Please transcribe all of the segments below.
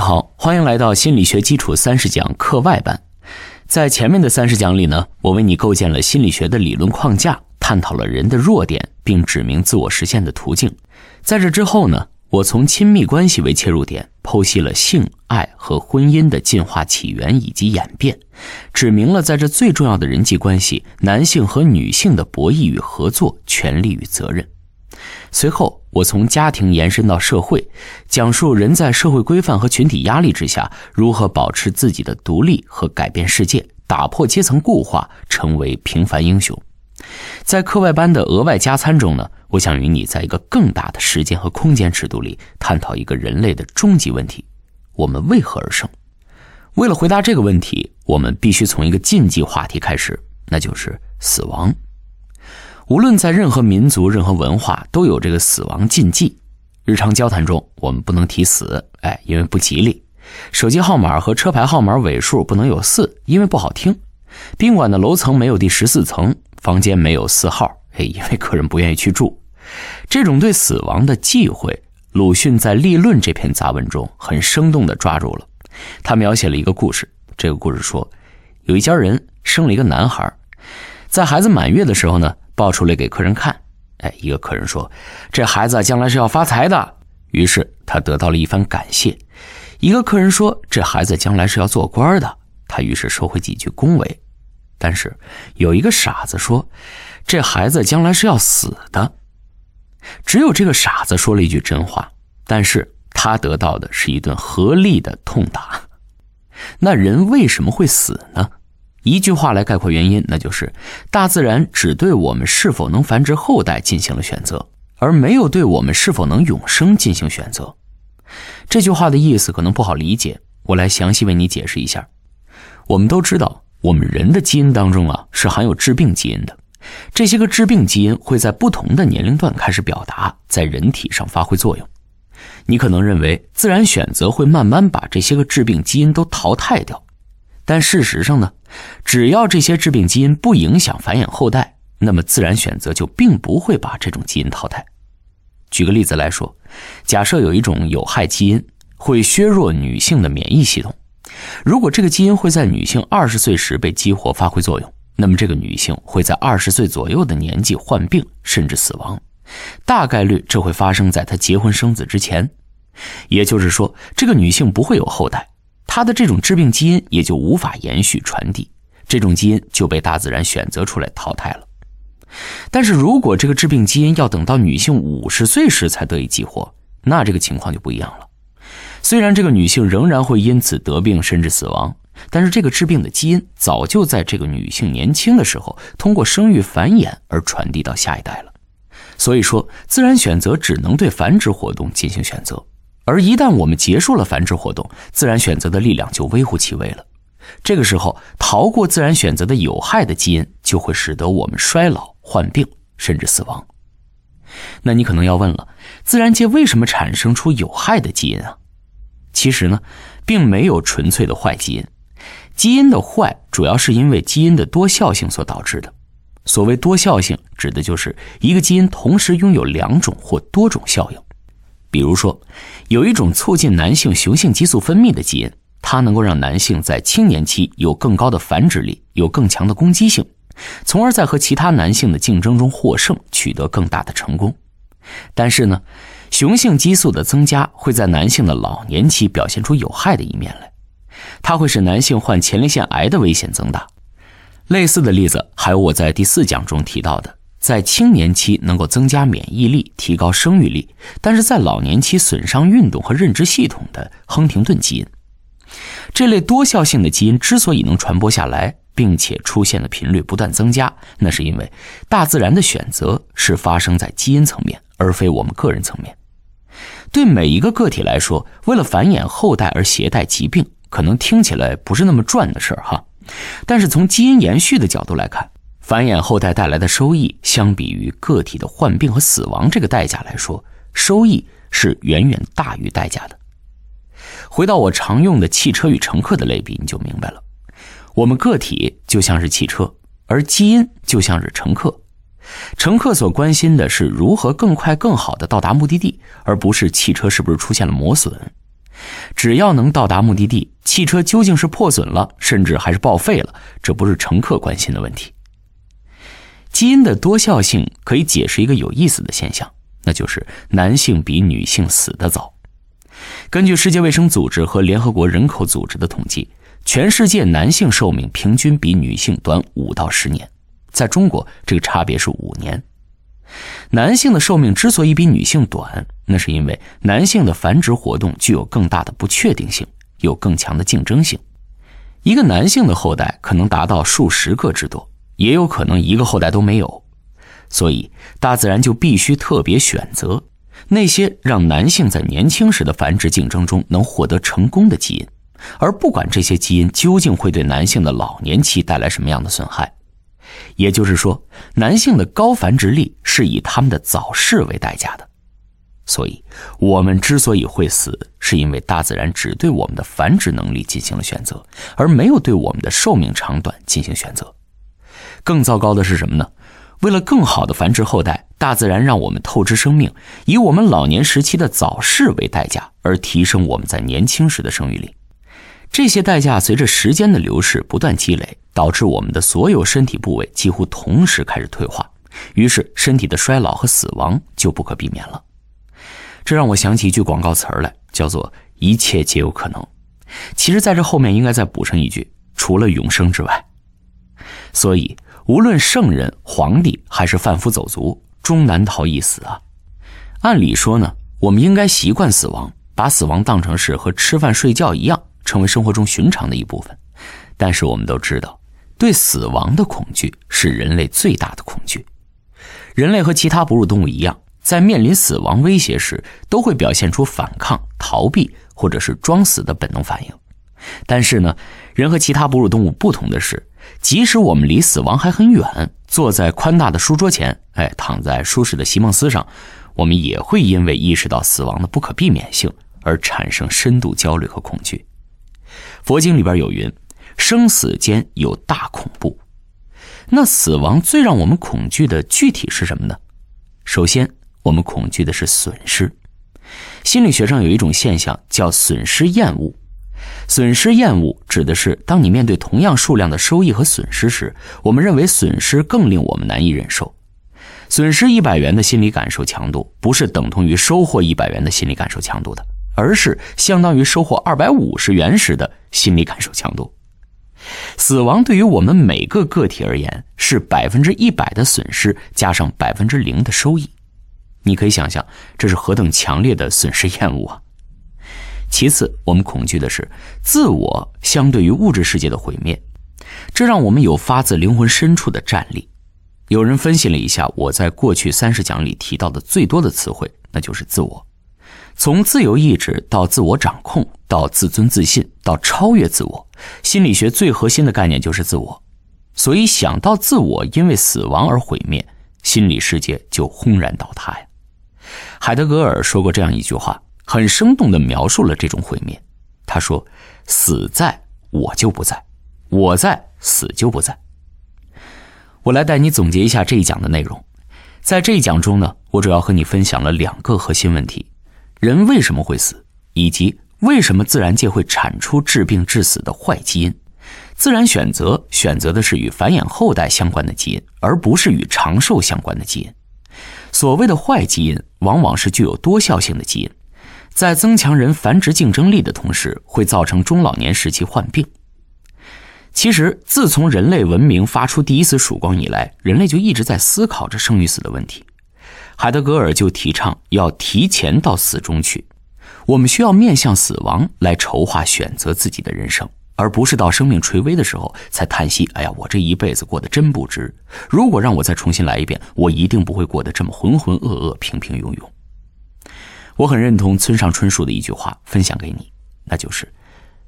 好，欢迎来到心理学基础三十讲课外班。在前面的三十讲里呢，我为你构建了心理学的理论框架，探讨了人的弱点，并指明自我实现的途径。在这之后呢，我从亲密关系为切入点，剖析了性爱和婚姻的进化起源以及演变，指明了在这最重要的人际关系，男性和女性的博弈与合作、权利与责任。随后，我从家庭延伸到社会，讲述人在社会规范和群体压力之下，如何保持自己的独立和改变世界，打破阶层固化，成为平凡英雄。在课外班的额外加餐中呢，我想与你在一个更大的时间和空间尺度里，探讨一个人类的终极问题：我们为何而生？为了回答这个问题，我们必须从一个禁忌话题开始，那就是死亡。无论在任何民族、任何文化，都有这个死亡禁忌。日常交谈中，我们不能提死，哎，因为不吉利；手机号码和车牌号码尾数不能有四，因为不好听；宾馆的楼层没有第十四层，房间没有四号，哎，因为客人不愿意去住。这种对死亡的忌讳，鲁迅在《立论》这篇杂文中很生动地抓住了。他描写了一个故事，这个故事说，有一家人生了一个男孩，在孩子满月的时候呢。抱出来给客人看，哎，一个客人说：“这孩子将来是要发财的。”于是他得到了一番感谢。一个客人说：“这孩子将来是要做官的。”他于是收回几句恭维。但是有一个傻子说：“这孩子将来是要死的。”只有这个傻子说了一句真话，但是他得到的是一顿合力的痛打。那人为什么会死呢？一句话来概括原因，那就是大自然只对我们是否能繁殖后代进行了选择，而没有对我们是否能永生进行选择。这句话的意思可能不好理解，我来详细为你解释一下。我们都知道，我们人的基因当中啊是含有致病基因的，这些个致病基因会在不同的年龄段开始表达，在人体上发挥作用。你可能认为自然选择会慢慢把这些个致病基因都淘汰掉。但事实上呢，只要这些致病基因不影响繁衍后代，那么自然选择就并不会把这种基因淘汰。举个例子来说，假设有一种有害基因会削弱女性的免疫系统，如果这个基因会在女性二十岁时被激活发挥作用，那么这个女性会在二十岁左右的年纪患病甚至死亡，大概率这会发生在她结婚生子之前，也就是说，这个女性不会有后代。他的这种致病基因也就无法延续传递，这种基因就被大自然选择出来淘汰了。但是如果这个致病基因要等到女性五十岁时才得以激活，那这个情况就不一样了。虽然这个女性仍然会因此得病甚至死亡，但是这个致病的基因早就在这个女性年轻的时候通过生育繁衍而传递到下一代了。所以说，自然选择只能对繁殖活动进行选择。而一旦我们结束了繁殖活动，自然选择的力量就微乎其微了。这个时候，逃过自然选择的有害的基因，就会使得我们衰老、患病，甚至死亡。那你可能要问了：自然界为什么产生出有害的基因啊？其实呢，并没有纯粹的坏基因。基因的坏，主要是因为基因的多效性所导致的。所谓多效性，指的就是一个基因同时拥有两种或多种效应。比如说，有一种促进男性雄性激素分泌的基因，它能够让男性在青年期有更高的繁殖力，有更强的攻击性，从而在和其他男性的竞争中获胜，取得更大的成功。但是呢，雄性激素的增加会在男性的老年期表现出有害的一面来，它会使男性患前列腺癌的危险增大。类似的例子还有我在第四讲中提到的。在青年期能够增加免疫力、提高生育力，但是在老年期损伤运动和认知系统的亨廷顿基因，这类多效性的基因之所以能传播下来，并且出现的频率不断增加，那是因为大自然的选择是发生在基因层面，而非我们个人层面。对每一个个体来说，为了繁衍后代而携带疾病，可能听起来不是那么赚的事儿哈，但是从基因延续的角度来看。繁衍后代带来的收益，相比于个体的患病和死亡这个代价来说，收益是远远大于代价的。回到我常用的汽车与乘客的类比，你就明白了。我们个体就像是汽车，而基因就像是乘客。乘客所关心的是如何更快、更好的到达目的地，而不是汽车是不是出现了磨损。只要能到达目的地，汽车究竟是破损了，甚至还是报废了，这不是乘客关心的问题。基因的多效性可以解释一个有意思的现象，那就是男性比女性死得早。根据世界卫生组织和联合国人口组织的统计，全世界男性寿命平均比女性短五到十年，在中国这个差别是五年。男性的寿命之所以比女性短，那是因为男性的繁殖活动具有更大的不确定性，有更强的竞争性。一个男性的后代可能达到数十个之多，也有可能一个后代都没有。所以，大自然就必须特别选择那些让男性在年轻时的繁殖竞争中能获得成功的基因，而不管这些基因究竟会对男性的老年期带来什么样的损害。也就是说，男性的高繁殖力是以他们的早逝为代价的。所以，我们之所以会死，是因为大自然只对我们的繁殖能力进行了选择，而没有对我们的寿命长短进行选择。更糟糕的是什么呢？为了更好的繁殖后代，大自然让我们透支生命，以我们老年时期的早逝为代价，而提升我们在年轻时的生育力。这些代价随着时间的流逝不断积累，导致我们的所有身体部位几乎同时开始退化，于是身体的衰老和死亡就不可避免了。这让我想起一句广告词儿来，叫做“一切皆有可能”。其实，在这后面应该再补上一句：“除了永生之外。”所以，无论圣人、皇帝还是贩夫走卒，终难逃一死啊。按理说呢，我们应该习惯死亡，把死亡当成是和吃饭睡觉一样。成为生活中寻常的一部分，但是我们都知道，对死亡的恐惧是人类最大的恐惧。人类和其他哺乳动物一样，在面临死亡威胁时，都会表现出反抗、逃避或者是装死的本能反应。但是呢，人和其他哺乳动物不同的是，即使我们离死亡还很远，坐在宽大的书桌前，哎，躺在舒适的席梦思上，我们也会因为意识到死亡的不可避免性而产生深度焦虑和恐惧。佛经里边有云：“生死间有大恐怖。”那死亡最让我们恐惧的具体是什么呢？首先，我们恐惧的是损失。心理学上有一种现象叫损失厌恶。损失厌恶指的是，当你面对同样数量的收益和损失时，我们认为损失更令我们难以忍受。损失一百元的心理感受强度，不是等同于收获一百元的心理感受强度的。而是相当于收获二百五十元时的心理感受强度。死亡对于我们每个个体而言是百分之一百的损失加上百分之零的收益。你可以想象这是何等强烈的损失厌恶啊！其次，我们恐惧的是自我相对于物质世界的毁灭，这让我们有发自灵魂深处的战栗。有人分析了一下我在过去三十讲里提到的最多的词汇，那就是自我。从自由意志到自我掌控，到自尊自信，到超越自我，心理学最核心的概念就是自我。所以想到自我因为死亡而毁灭，心理世界就轰然倒塌呀。海德格尔说过这样一句话，很生动地描述了这种毁灭。他说：“死在我就不在，我在死就不在。”我来带你总结一下这一讲的内容。在这一讲中呢，我主要和你分享了两个核心问题。人为什么会死，以及为什么自然界会产出致病致死的坏基因？自然选择选择的是与繁衍后代相关的基因，而不是与长寿相关的基因。所谓的坏基因，往往是具有多效性的基因，在增强人繁殖竞争力的同时，会造成中老年时期患病。其实，自从人类文明发出第一次曙光以来，人类就一直在思考着生与死的问题。海德格尔就提倡要提前到死中去，我们需要面向死亡来筹划选择自己的人生，而不是到生命垂危的时候才叹息：“哎呀，我这一辈子过得真不值。如果让我再重新来一遍，我一定不会过得这么浑浑噩噩、平平庸庸。”我很认同村上春树的一句话，分享给你，那就是：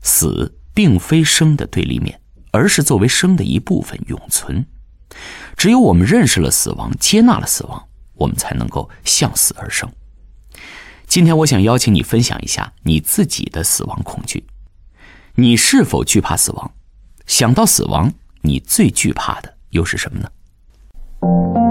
死并非生的对立面，而是作为生的一部分永存。只有我们认识了死亡，接纳了死亡。我们才能够向死而生。今天，我想邀请你分享一下你自己的死亡恐惧。你是否惧怕死亡？想到死亡，你最惧怕的又是什么呢？